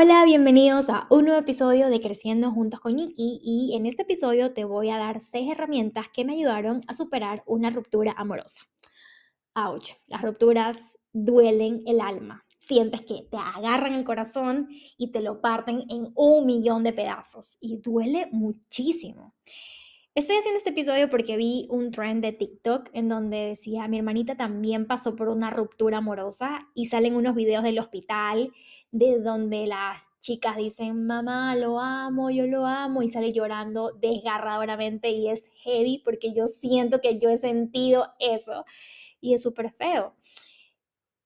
Hola, bienvenidos a un nuevo episodio de Creciendo Juntos con Nikki y en este episodio te voy a dar seis herramientas que me ayudaron a superar una ruptura amorosa. Ouch, las rupturas duelen el alma. Sientes que te agarran el corazón y te lo parten en un millón de pedazos y duele muchísimo. Estoy haciendo este episodio porque vi un trend de TikTok en donde decía, mi hermanita también pasó por una ruptura amorosa y salen unos videos del hospital de donde las chicas dicen, mamá, lo amo, yo lo amo, y sale llorando desgarradoramente y es heavy porque yo siento que yo he sentido eso y es súper feo.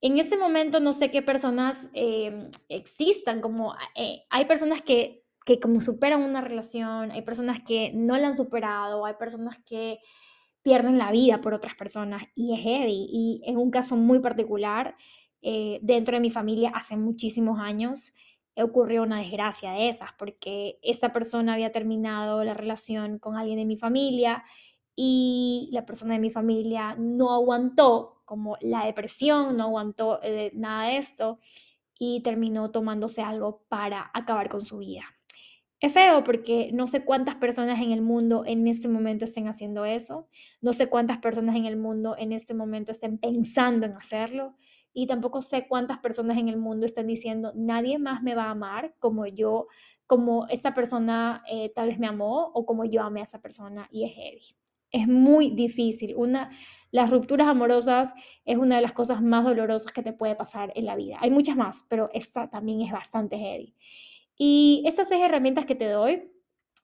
En este momento no sé qué personas em, existan, como eh, hay personas que que como superan una relación, hay personas que no la han superado, hay personas que pierden la vida por otras personas y es heavy. Y en un caso muy particular, eh, dentro de mi familia hace muchísimos años ocurrió una desgracia de esas, porque esta persona había terminado la relación con alguien de mi familia y la persona de mi familia no aguantó como la depresión, no aguantó eh, nada de esto y terminó tomándose algo para acabar con su vida. Es feo porque no sé cuántas personas en el mundo en este momento estén haciendo eso, no sé cuántas personas en el mundo en este momento estén pensando en hacerlo y tampoco sé cuántas personas en el mundo estén diciendo, nadie más me va a amar como yo, como esta persona eh, tal vez me amó o como yo amé a esa persona y es heavy. Es muy difícil. Una, las rupturas amorosas es una de las cosas más dolorosas que te puede pasar en la vida. Hay muchas más, pero esta también es bastante heavy. Y esas seis herramientas que te doy,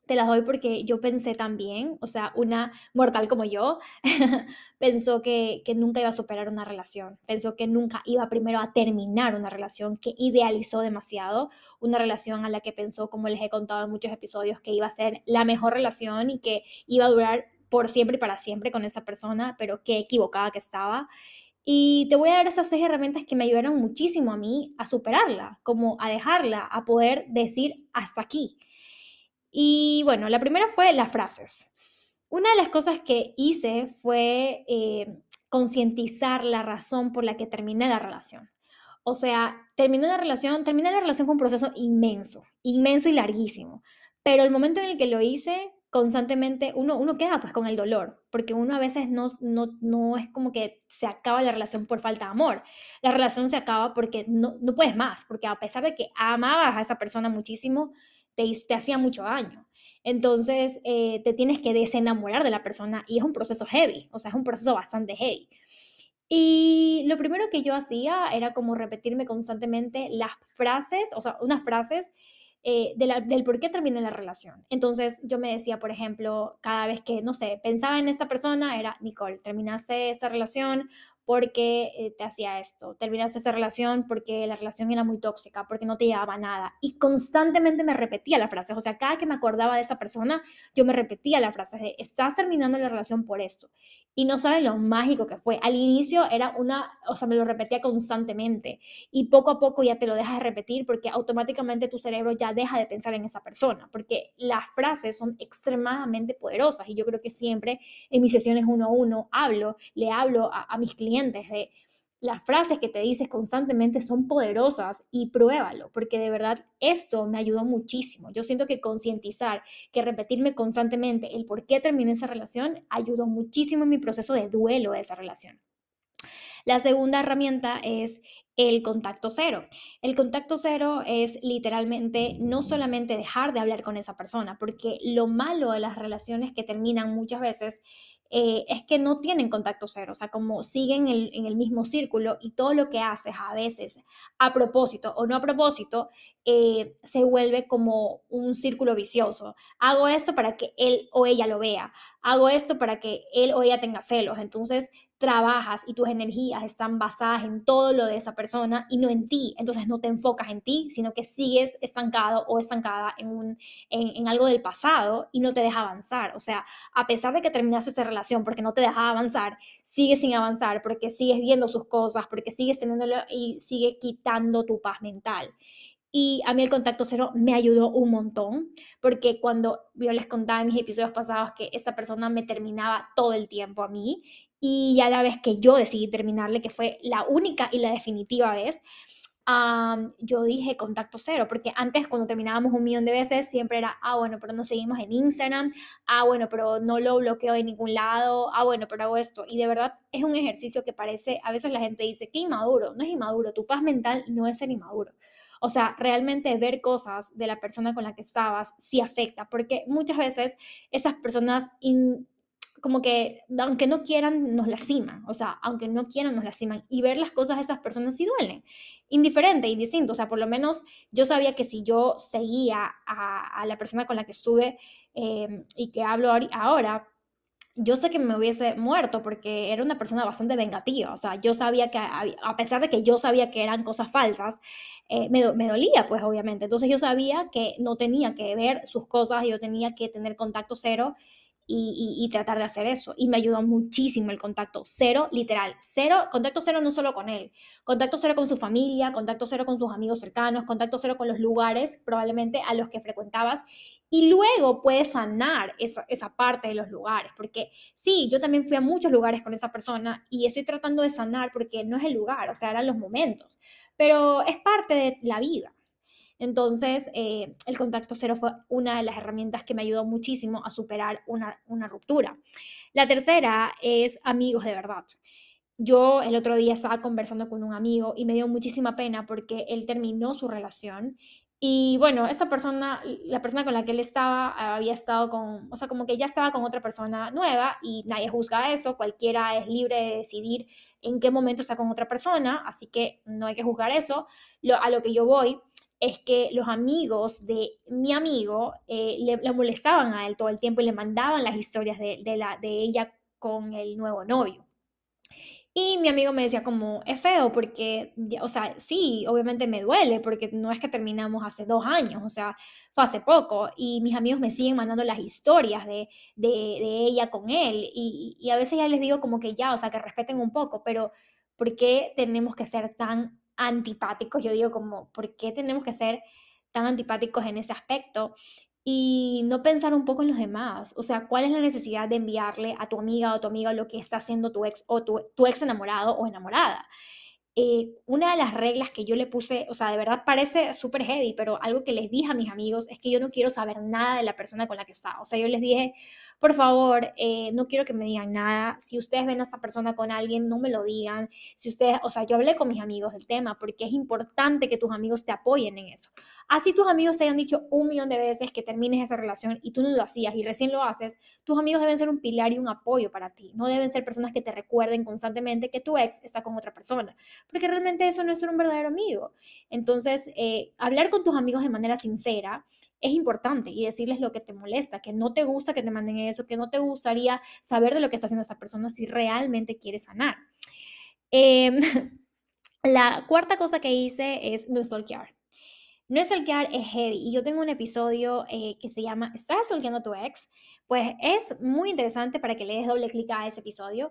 te las doy porque yo pensé también, o sea, una mortal como yo, pensó que, que, nunca iba a superar una relación, pensó que nunca iba primero a terminar una relación, que idealizó demasiado, una relación a la que pensó, como les he contado en muchos episodios, que iba a ser la mejor relación y que iba a durar por siempre y para siempre con esa persona, pero qué equivocada que estaba. Y te voy a dar esas seis herramientas que me ayudaron muchísimo a mí a superarla, como a dejarla, a poder decir hasta aquí. Y bueno, la primera fue las frases. Una de las cosas que hice fue eh, concientizar la razón por la que terminé la relación. O sea, terminé la relación, terminé la relación con un proceso inmenso, inmenso y larguísimo. Pero el momento en el que lo hice, constantemente uno, uno queda pues con el dolor, porque uno a veces no, no, no es como que se acaba la relación por falta de amor, la relación se acaba porque no, no puedes más, porque a pesar de que amabas a esa persona muchísimo, te, te hacía mucho daño. Entonces eh, te tienes que desenamorar de la persona y es un proceso heavy, o sea, es un proceso bastante heavy. Y lo primero que yo hacía era como repetirme constantemente las frases, o sea, unas frases eh, del por qué terminé la relación. Entonces yo me decía, por ejemplo, cada vez que, no sé, pensaba en esta persona, era, Nicole, terminaste esta relación porque eh, te hacía esto, terminaste esa relación porque la relación era muy tóxica, porque no te llevaba nada. Y constantemente me repetía la frase, o sea, cada que me acordaba de esa persona, yo me repetía la frase de, estás terminando la relación por esto. Y no saben lo mágico que fue. Al inicio era una, o sea, me lo repetía constantemente y poco a poco ya te lo dejas de repetir porque automáticamente tu cerebro ya deja de pensar en esa persona, porque las frases son extremadamente poderosas y yo creo que siempre en mis sesiones uno a uno hablo, le hablo a, a mis clientes de las frases que te dices constantemente son poderosas y pruébalo, porque de verdad esto me ayudó muchísimo. Yo siento que concientizar, que repetirme constantemente el por qué terminé esa relación, ayudó muchísimo en mi proceso de duelo de esa relación. La segunda herramienta es el contacto cero. El contacto cero es literalmente no solamente dejar de hablar con esa persona, porque lo malo de las relaciones que terminan muchas veces eh, es que no tienen contacto cero, o sea, como siguen en el mismo círculo y todo lo que haces a veces, a propósito o no a propósito, eh, se vuelve como un círculo vicioso. Hago esto para que él o ella lo vea, hago esto para que él o ella tenga celos, entonces trabajas y tus energías están basadas en todo lo de esa persona y no en ti. Entonces no te enfocas en ti, sino que sigues estancado o estancada en, un, en, algo del pasado y no te deja avanzar. O sea, a pesar de que terminaste esa relación porque no te deja avanzar, sigues sin avanzar porque sigues viendo sus cosas, porque sigues teniéndolo y sigue quitando tu paz mental. Y a mí el contacto cero me ayudó un montón, porque cuando yo les contaba en mis episodios pasados que esta persona me terminaba todo el tiempo a mí y ya la vez que yo decidí terminarle, que fue la única y la definitiva vez, yo dije contacto cero, porque antes cuando terminábamos un millón de veces siempre era, ah, bueno, pero no seguimos en Instagram, ah, bueno, pero no lo bloqueo en ningún lado, ah, bueno, pero hago esto. Y de verdad es un ejercicio que parece, a veces la gente dice, qué inmaduro, no es inmaduro, tu paz mental no es ser inmaduro. O sea, realmente ver cosas de la persona con la que estabas sí afecta, porque muchas veces esas personas como que, aunque no quieran, nos lastiman. O sea, aunque no quieran, nos lastiman. Y ver las cosas de esas personas sí duelen. Indiferente y distinto. O sea, por lo menos yo sabía que si yo seguía a, la persona con la que estuve em, y que hablo ahora, yo sé que me hubiese muerto porque era una persona bastante vengativa. O sea, yo sabía que, a pesar de que yo sabía que eran cosas falsas, eh, me, me, dolía, pues obviamente. Entonces yo sabía que no tenía que ver sus cosas, yo tenía que tener contacto cero y, tratar de hacer eso. Y me ayudó muchísimo el contacto cero, literal. Cero, contacto cero no solo con él, contacto cero con su familia, contacto cero con sus amigos cercanos, contacto cero con los lugares probablemente a los que frecuentabas. Y luego puedes sanar esa, esa parte de los lugares, porque sí, yo también fui a muchos lugares con esa persona y estoy tratando de sanar porque no es el lugar, o sea, eran los momentos, pero es parte de la vida. Entonces, eh, el contacto cero fue una de las herramientas que me ayudó muchísimo a superar una, una ruptura. La tercera es amigos de verdad. Yo el otro día estaba conversando con un amigo y me dio muchísima pena porque él terminó su relación y bueno, esa persona, la persona con la que él estaba, había estado con, o sea, como que ya estaba con otra persona nueva y nadie juzga eso, cualquiera es libre de decidir en qué momento está con otra persona, así que no hay que juzgar eso. a lo que yo voy es que los amigos de mi amigo eh, le, molestaban a él todo el tiempo y le mandaban las historias de, de ella con el nuevo novio. Y mi amigo me decía como, es feo porque, o sea, sí, obviamente me duele porque no es que terminamos hace dos años, o sea, fue hace poco. Y mis amigos me siguen mandando las historias de, de, de ella con él. Y, y, a veces ya les digo como que ya, o sea, que respeten un poco, pero ¿por qué tenemos que ser tan antipáticos. Yo digo como, ¿por qué tenemos que ser tan antipáticos en ese aspecto? Y no pensar un poco en los demás. O sea, ¿cuál es la necesidad de enviarle a tu amiga o tu amiga lo que está haciendo tu ex o tu, tu ex enamorado o enamorada? Eh, una de las reglas que yo le puse, o sea, de verdad parece súper heavy, pero algo que les dije a mis amigos es que yo no quiero saber nada de la persona con la que está. O sea, yo les dije, por favor, eh, no quiero que me digan nada. Si ustedes ven a esta persona con alguien, no me lo digan. Si ustedes, o sea, yo hablé con mis amigos del tema porque es importante que tus amigos te apoyen en eso. Así tus amigos te hayan dicho un millón de veces que termines esa relación y tú no lo hacías y recién lo haces, tus amigos deben ser un pilar y un apoyo para ti. No deben ser personas que te recuerden constantemente que tu ex está con otra persona, porque realmente eso no es ser un verdadero amigo. Entonces, eh, hablar con tus amigos de manera sincera es importante y decirles lo que te molesta, que no te gusta que te manden eso, que no te gustaría saber de lo que está haciendo esa persona si realmente quieres sanar. Em, la cuarta cosa que hice es no stalkear. No stalkear es heavy y yo tengo un episodio eh, que se llama ¿Estás stalkeando a tu ex? Pues es muy interesante para que le des doble clic a ese episodio.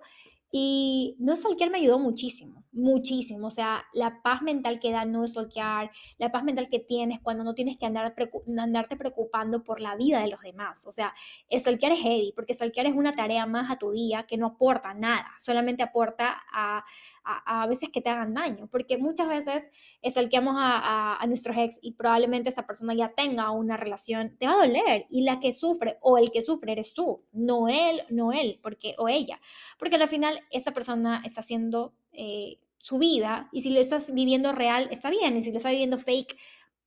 Y no stalkear me ayudó muchísimo, muchísimo. O sea, la paz mental que da no stalkear, la paz mental que tienes cuando no tienes que andar andarte preocupando por la vida de los demás. O sea, stalkear es heavy, porque stalkear es una tarea más a tu día que no aporta nada, solamente aporta a, a, veces que te hagan daño, porque muchas veces stalkeamos a, a, nuestros ex y probablemente esa persona ya tenga una relación, te va a doler y la que sufre o el que sufre eres tú, no él, no él, porque, o ella, porque al final esa persona está haciendo eh, su vida y si lo estás viviendo real está bien y si lo estás viviendo fake,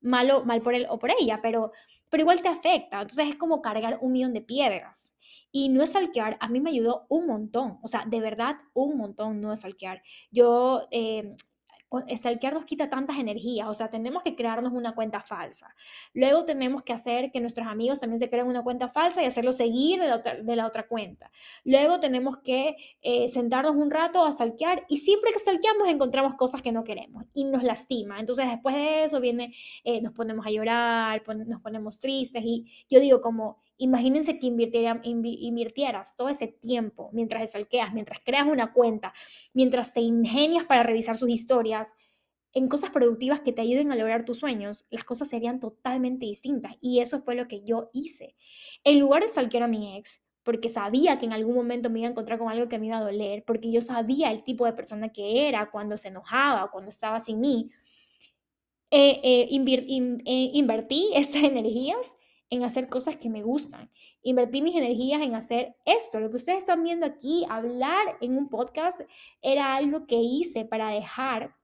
malo, mal por él o por ella, pero, pero igual te afecta, entonces es como cargar un millón de piedras. Y no stalkear a mí me ayudó un montón, o sea, de verdad un montón no stalkear. Yo eh, stalkear nos quita tantas energías, o sea, tenemos que crearnos una cuenta falsa. Luego tenemos que hacer que nuestros amigos también se creen una cuenta falsa y hacerlo seguir de la otra, cuenta. Luego tenemos que eh, sentarnos un rato a stalkear y siempre que stalkeamos encontramos cosas que no queremos y nos lastima. Entonces después de eso viene, eh, nos ponemos a llorar, nos ponemos tristes y yo digo como Imagínense que invirtieras todo ese tiempo mientras salqueas, mientras creas una cuenta, mientras te ingenias para revisar sus historias en cosas productivas que te ayuden a lograr tus sueños, las cosas serían totalmente distintas. Y eso fue lo que yo hice. En lugar de salquear a mi ex, porque sabía que en algún momento me iba a encontrar con algo que me iba a doler, porque yo sabía el tipo de persona que era cuando se enojaba, cuando estaba sin mí, eh, eh, eh, invertí esas energías en hacer cosas que me gustan. Invertí mis energías en hacer esto. Lo que ustedes están viendo aquí, hablar en un podcast, era algo que hice para dejar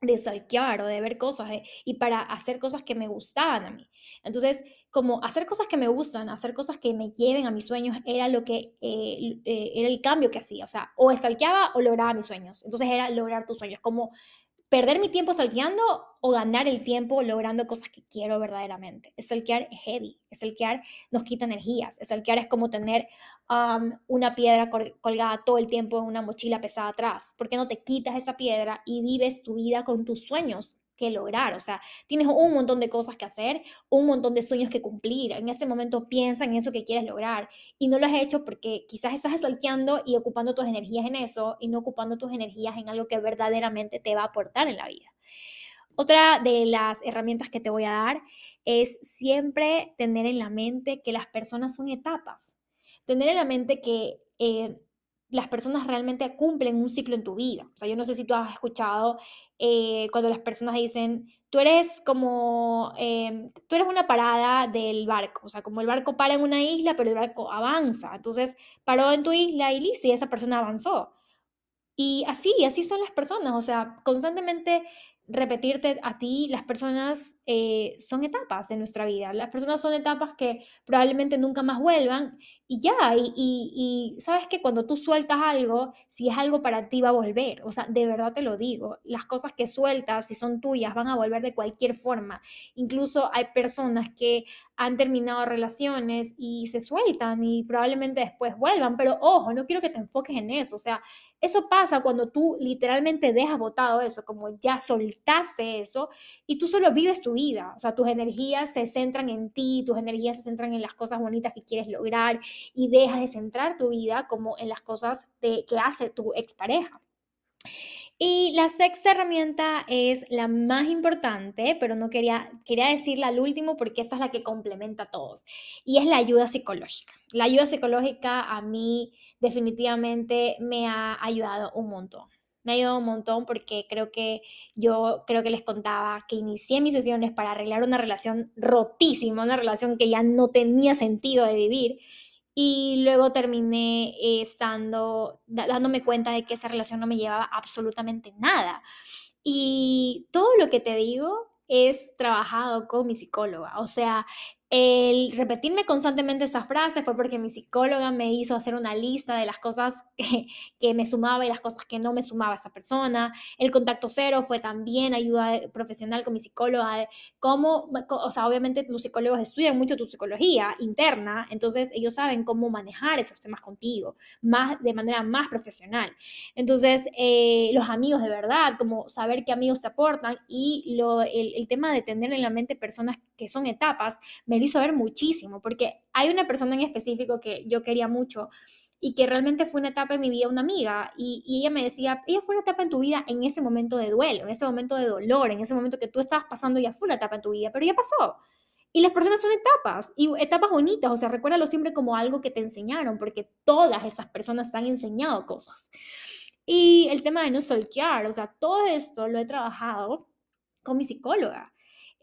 de stalkear o de ver cosas y para hacer cosas que me gustaban a mí. Entonces, como hacer cosas que me gustan, hacer cosas que me lleven a mis sueños, era lo que eh, eh, era el cambio que hacía. O sea, o stalkeaba o lograba mis sueños. Entonces era lograr tus sueños, como perder mi tiempo salteando o ganar el tiempo logrando cosas que quiero verdaderamente. Stalkear es heavy, stalkear nos quita energías, stalkear es como tener una piedra colgada todo el tiempo en una mochila pesada atrás. ¿Por qué no te quitas esa piedra y vives tu vida con tus sueños? Lograr, o sea, tienes un montón de cosas que hacer, un montón de sueños que cumplir. En ese momento piensa en eso que quieres lograr y no lo has hecho porque quizás estás salteando y ocupando tus energías en eso y no ocupando tus energías en algo que verdaderamente te va a aportar en la vida. Otra de las herramientas que te voy a dar es siempre tener en la mente que las personas son etapas. Tener en la mente que eh, las personas realmente cumplen un ciclo en tu vida. O sea, yo no sé si tú has escuchado eh, cuando las personas dicen, tú eres como, em, tú eres una parada del barco, o sea, como el barco para en una isla, pero el barco avanza. Entonces, paró en tu isla y listo, y esa persona avanzó. Y así, así son las personas, o sea, constantemente repetirte a ti, las personas eh, son etapas de nuestra vida, las personas son etapas que probablemente nunca más vuelvan y ya, y, y, sabes que cuando tú sueltas algo, si es algo para ti va a volver, o sea, de verdad te lo digo, las cosas que sueltas, si son tuyas, van a volver de cualquier forma. Incluso hay personas que han terminado relaciones y se sueltan y probablemente después vuelvan, pero ojo, no quiero que te enfoques en eso, o sea, eso pasa cuando tú literalmente dejas botado eso, como ya soltaste eso y tú solo vives tu vida. O sea, tus energías se centran en ti, tus energías se centran en las cosas bonitas que quieres lograr y dejas de centrar tu vida como en las cosas que hace tu expareja. Y la sexta herramienta es la más importante, pero no quería, quería decirla al último porque esta es la que complementa a todos, y es la ayuda psicológica. La ayuda psicológica a mí definitivamente me ha ayudado un montón. Me ha ayudado un montón porque creo que yo creo que les contaba que inicié mis sesiones para arreglar una relación rotísima, una relación que ya no tenía sentido de vivir y luego terminé estando, dándome cuenta de que esa relación no me llevaba absolutamente nada. Y todo lo que te digo es trabajado con mi psicóloga. O sea, el repetirme constantemente esa frase fue porque mi psicóloga me hizo hacer una lista de las cosas que, me sumaba y las cosas que no me sumaba esa persona. El contacto cero fue también ayuda profesional con mi psicóloga. Cómo, o sea, obviamente los psicólogos estudian mucho tu psicología interna, entonces ellos saben cómo manejar esos temas contigo más, de manera más profesional. Entonces, eh, los amigos de verdad, como saber qué amigos te aportan y lo, el, el tema de tener en la mente personas que son etapas, me hizo ver muchísimo, porque hay una persona en específico que yo quería mucho y que realmente fue una etapa en mi vida, una amiga, y, ella me decía, ella fue una etapa en tu vida en ese momento de duelo, en ese momento de dolor, en ese momento que tú estabas pasando, ya fue una etapa en tu vida, pero ya pasó. Y las personas son etapas, y etapas bonitas, o sea, recuérdalo siempre como algo que te enseñaron, porque todas esas personas te han enseñado cosas. Y el tema de no stalkear, o sea, todo esto lo he trabajado con mi psicóloga.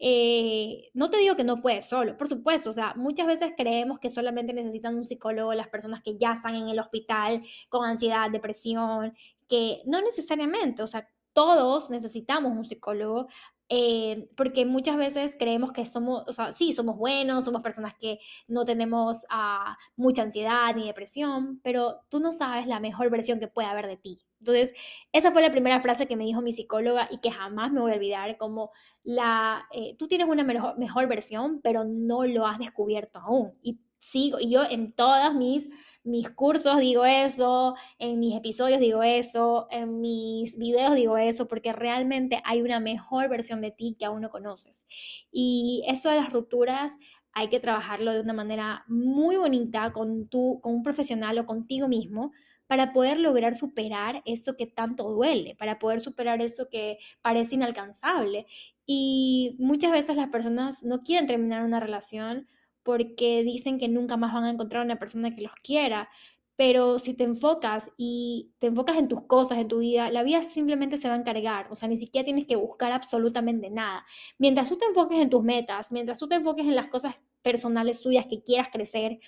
Eh, no te digo que no puedes solo, por supuesto, o sea, muchas veces creemos que solamente necesitan un psicólogo las personas que ya están en el hospital con ansiedad, depresión, que no necesariamente, o sea, todos necesitamos un psicólogo. Eh, porque muchas veces creemos que somos, o sea, sí, somos buenos, somos personas que no tenemos uh, mucha ansiedad ni depresión, pero tú no sabes la mejor versión que puede haber de ti. Entonces, esa fue la primera frase que me dijo mi psicóloga y que jamás me voy a olvidar, como la, eh, tú tienes una mejor, mejor versión, pero no lo has descubierto aún. Y sigo, y yo en todos mis, mis cursos digo eso, en mis episodios digo eso, en mis videos digo eso, porque realmente hay una mejor versión de ti que aún no conoces. Y eso de las rupturas hay que trabajarlo de una manera muy bonita con, tu, con un profesional o contigo mismo, para poder lograr superar eso que tanto duele, para poder superar eso que parece inalcanzable. Y muchas veces las personas no quieren terminar una relación porque dicen que nunca más van a encontrar una persona que los quiera, Pero si te enfocas y te enfocas en tus cosas, en tu vida, la vida simplemente se va a encargar. O sea, ni siquiera tienes que buscar absolutamente nada. Mientras tú te enfoques en tus metas, mientras tú te enfoques en las cosas personales tuyas que quieras crecer,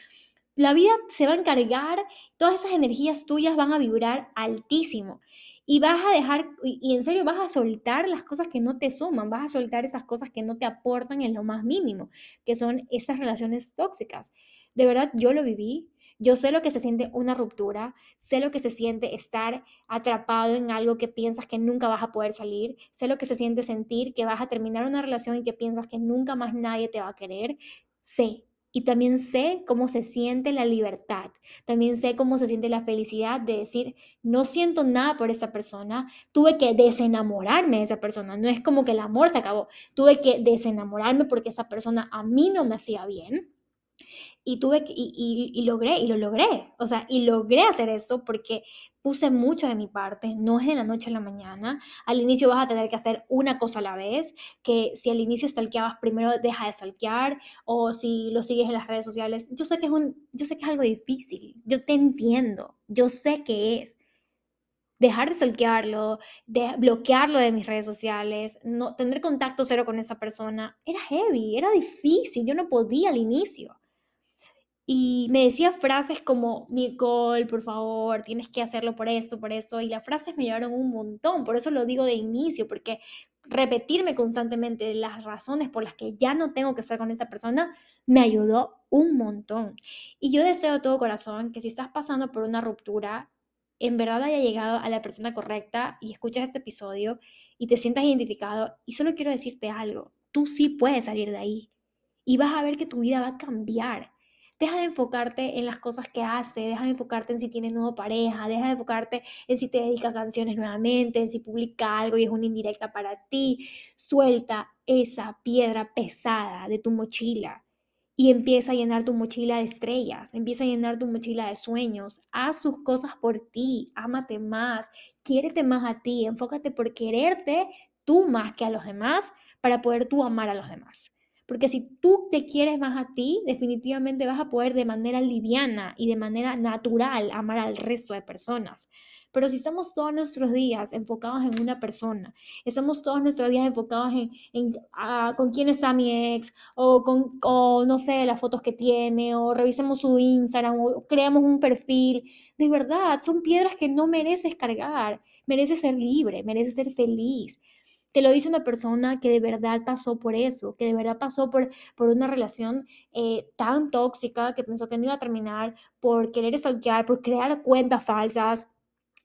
la vida se va a encargar, todas esas energías tuyas van a vibrar altísimo. Y vas a dejar, y en serio vas a soltar las cosas que no te suman, vas a soltar esas cosas que no te aportan en lo más mínimo, que son esas relaciones tóxicas. De verdad, yo lo viví, yo sé lo que se siente una ruptura, sé lo que se siente estar atrapado en algo que piensas que nunca vas a poder salir, sé lo que se siente sentir que vas a terminar una relación y que piensas que nunca más nadie te va a querer, sé. Y también sé cómo se siente la libertad, también sé cómo se siente la felicidad de decir, no siento nada por esta persona, tuve que desenamorarme de esa persona, no es como que el amor se acabó, tuve que desenamorarme porque esa persona a mí no me hacía bien y tuve que, y, logré, y lo logré, o sea, y logré hacer esto porque puse mucho de mi parte, no es en la noche a la mañana, al inicio vas a tener que hacer una cosa a la vez, que si al inicio stalkeabas, primero deja de stalkear, o si lo sigues en las redes sociales, yo sé que es, un, yo sé que es algo difícil, yo te entiendo, yo sé que es, dejar de stalkearlo, de bloquearlo de mis redes sociales, no tener contacto cero con esa persona, era heavy, era difícil, yo no podía al inicio. Y me decía frases como, Nicole, por favor, tienes que hacerlo por esto, por eso. Y las frases me llevaron un montón, por eso lo digo de inicio, porque repetirme constantemente las razones por las que ya no tengo que estar con esa persona me ayudó un montón. Y yo deseo de todo corazón que si estás pasando por una ruptura, en verdad haya llegado a la persona correcta y escuchas este episodio y te sientas identificado. Y solo quiero decirte algo, tú sí puedes salir de ahí y vas a ver que tu vida va a cambiar Deja de enfocarte en las cosas que hace, deja de enfocarte en si tiene nueva pareja, deja de enfocarte en si te dedica canciones nuevamente, en si publica algo y es una indirecta para ti. Suelta esa piedra pesada de tu mochila y empieza a llenar tu mochila de estrellas, empieza a llenar tu mochila de sueños. Haz tus cosas por ti, ámate más, quiérete más a ti, enfócate por quererte tú más que a los demás para poder tú amar a los demás. Porque si tú te quieres más a ti, definitivamente vas a poder de manera liviana y de manera natural amar al resto de personas. Pero si estamos todos nuestros días enfocados en una persona, estamos todos nuestros días enfocados en, ah, con quién está mi ex, o con, no sé, las fotos que tiene, o revisemos su Instagram, o creamos un perfil, de verdad, son piedras que no mereces cargar. Mereces ser libre, mereces ser feliz. Te lo dice una persona que de verdad pasó por eso, que de verdad pasó por, por una relación eh, tan tóxica que pensó que no iba a terminar, por querer stalkear, por crear cuentas falsas,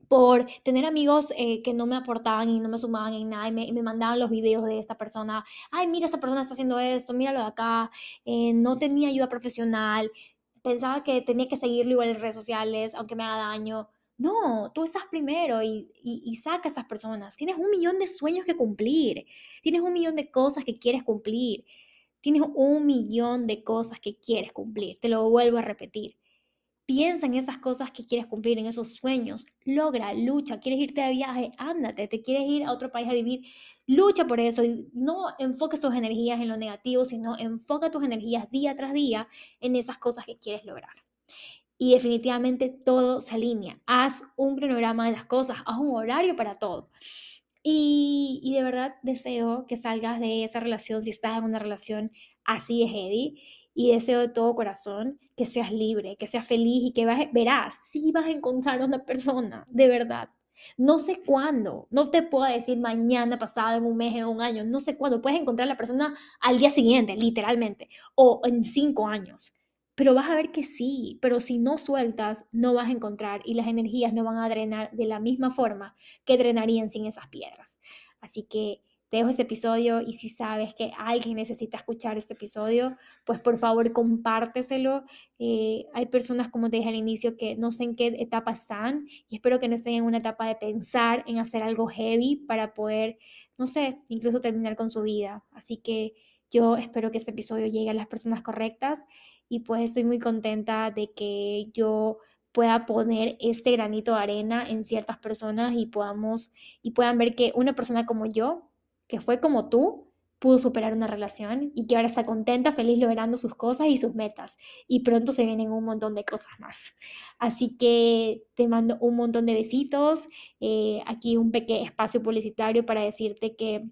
por tener amigos eh, que no me aportaban y no me sumaban en nada y me, mandaban los videos de esta persona, ay, mira, esta persona está haciendo esto, míralo de acá, eh, no tenía ayuda profesional, pensaba que tenía que seguirlo igual en redes sociales, aunque me haga daño. No, tú estás primero y, y, saca a esas personas. Tienes un millón de sueños que cumplir. Tienes un millón de cosas que quieres cumplir. Tienes un millón de cosas que quieres cumplir. Te lo vuelvo a repetir. Piensa en esas cosas que quieres cumplir, en esos sueños. Logra, lucha. ¿Quieres irte de viaje? Ándate. ¿Te quieres ir a otro país a vivir? Lucha por eso. Y no enfoques tus energías en lo negativo, sino enfoca tus energías día tras día en esas cosas que quieres lograr y definitivamente todo se alinea. Haz un cronograma de las cosas, haz un horario para todo. Y, de verdad deseo que salgas de esa relación, si estás en una relación así de heavy, y deseo de todo corazón que seas libre, que seas feliz y que vas, verás, si vas a encontrar a una persona, de verdad. No sé cuándo, no te puedo decir mañana, pasado, en un mes, en un año, no sé cuándo. Puedes encontrar a la persona al día siguiente, literalmente, o en cinco años. Pero vas a ver que sí, pero si no sueltas, no vas a encontrar y las energías no van a drenar de la misma forma que drenarían sin esas piedras. Así que te dejo ese episodio y si sabes que alguien necesita escuchar este episodio, pues por favor compárteselo. Eh, hay personas, como te dije al inicio, que no sé en qué etapa están y espero que no estén en una etapa de pensar en hacer algo heavy para poder, no sé, incluso terminar con su vida. Así que yo espero que este episodio llegue a las personas correctas y pues estoy muy contenta de que yo pueda poner este granito de arena en ciertas personas y podamos y puedan ver que una persona como yo, que fue como tú, pudo superar una relación y que ahora está contenta, feliz logrando sus cosas y sus metas. Y pronto se vienen un montón de cosas más. Así que te mando un montón de besitos. Eh, aquí un pequeño espacio publicitario para decirte que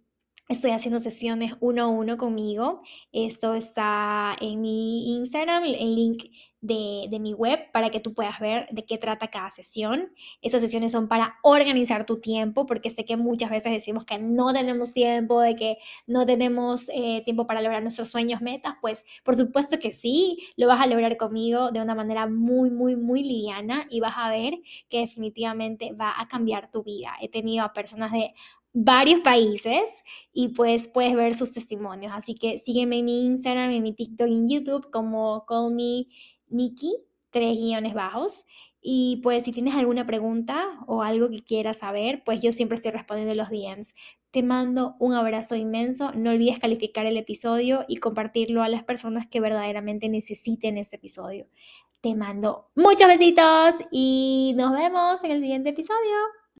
Estoy haciendo sesiones uno a uno conmigo. Esto está en mi Instagram, el link de, de, mi web para que tú puedas ver de qué trata cada sesión. Esas sesiones son para organizar tu tiempo, porque sé que muchas veces decimos que no tenemos tiempo, de que no tenemos eh, tiempo para lograr nuestros sueños, metas. Pues por supuesto que sí, lo vas a lograr conmigo de una manera muy, muy, muy liviana y vas a ver que definitivamente va a cambiar tu vida. He tenido a personas de varios países y pues puedes ver sus testimonios. Así que sígueme en mi Instagram, en mi TikTok en YouTube como Call Me Nikki, tres guiones bajos. Y pues si tienes alguna pregunta o algo que quieras saber, pues yo siempre estoy respondiendo los DMs. Te mando un abrazo inmenso. No olvides calificar el episodio y compartirlo a las personas que verdaderamente necesiten este episodio. Te mando muchos besitos y nos vemos en el siguiente episodio.